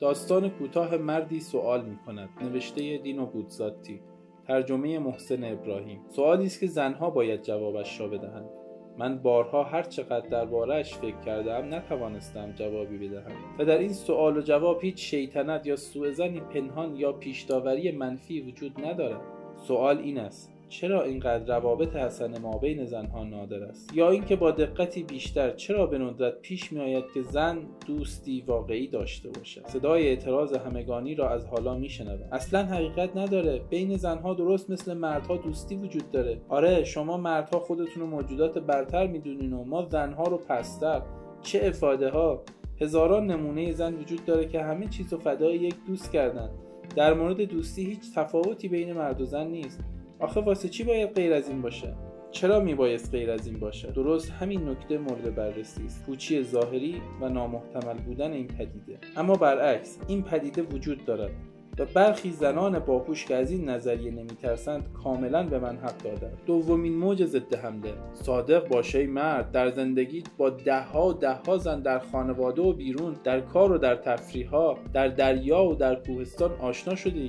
داستان کوتاه مردی سوال می کند نوشته دینو بودزاتی ترجمه محسن ابراهیم. سوالی است که زنها باید جوابش را بدهند. من بارها هر چقدر دربارهش فکر کردم نتوانستم جوابی بدهم. و در این سوال و جواب هیچ شیطنت یا سوء پنهان یا پیشداوری منفی وجود ندارد. سوال این است. چرا اینقدر روابط حسن ما بین زنها نادر است؟ یا اینکه با دقتی بیشتر چرا به ندرت پیش می آید که زن دوستی واقعی داشته باشد؟ صدای اعتراض همگانی را از حالا میشنوم. اصلا حقیقت نداره. بین زنها درست مثل مردها دوستی وجود داره. آره شما مردها خودتون رو موجودات برتر می‌دونین و ما زنها رو پستر. چه افاده ها هزاران نمونه زن وجود داره که همه چیز و فدای یک دوست کردن. در مورد دوستی هیچ تفاوتی بین مرد و زن نیست. آخه واسه چی باید غیر از این باشه؟ چرا میبایست غیر از این باشه؟ درست همین نکته مورد بررسی است. پوچی ظاهری و نامحتمل بودن این پدیده. اما برعکس این پدیده وجود دارد و برخی زنان باهوش که از این نظریه نمیترسند کاملا به من حق دادند دومین موج ضد حمله. صادق باشه مرد در زندگی با دهها دهها زن در خانواده و بیرون در کار و در تفریحها در دریا و در کوهستان آشنا شده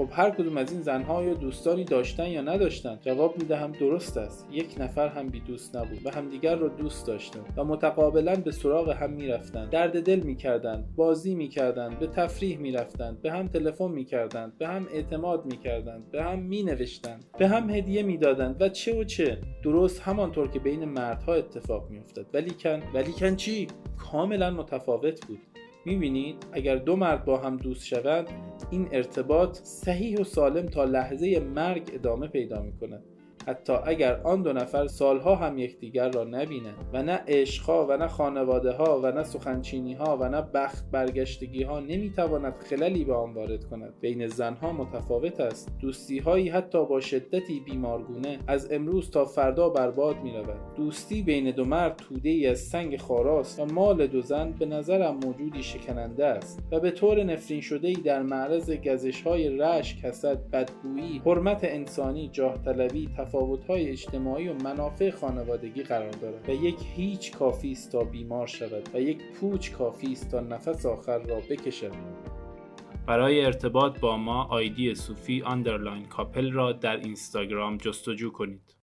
خب هر کدوم از این زنها یا دوستانی داشتن یا نداشتن؟ جواب می‌دهم درست است. یک نفر هم بی دوست نبود و همدیگر را دوست داشتند و متقابلا به سراغ هم می‌رفتند درد دل می‌کردند بازی می‌کردند به تفریح می‌رفتند به هم تلفن می‌کردند به هم اعتماد می‌کردند به هم مینوشتند به هم هدیه می‌دادند و چه و چه. درست همانطور که بین مردها اتفاق میافتد ولیکن ولیکن چی؟ کاملا متفاوت بود. می‌بینید؟ اگر دو مرد با هم دوست شوند این ارتباط صحیح و سالم تا لحظه مرگ ادامه پیدا می‌کند. حتی اگر آن دو نفر سالها هم یکدیگر را نبینند و نه عشقها و نه خانواده ها و نه سخنچینی ها و نه بخت برگشتگی ها نمی‌تواند خللی به آن وارد کند. بین زنها متفاوت است. دوستی هایی حتی با شدتی بیمارگونه از امروز تا فردا برباد می رود دوستی بین دو مرد توده ای از سنگ خاراست و مال دو زن به نظرم موجودی شکننده است و به طور نفرین شده ای در معرض گزش های رشک حسد بدگویی حرمت انسانی جاه طلبی های اجتماعی و منافع خانوادگی قرار دارد و یک هیچ کافی است تا بیمار شود و یک پوچ کافی است تا نفس آخر را بکشد. برای ارتباط با ما آیدی صوفی underline کاپل را در اینستاگرام جستجو کنید.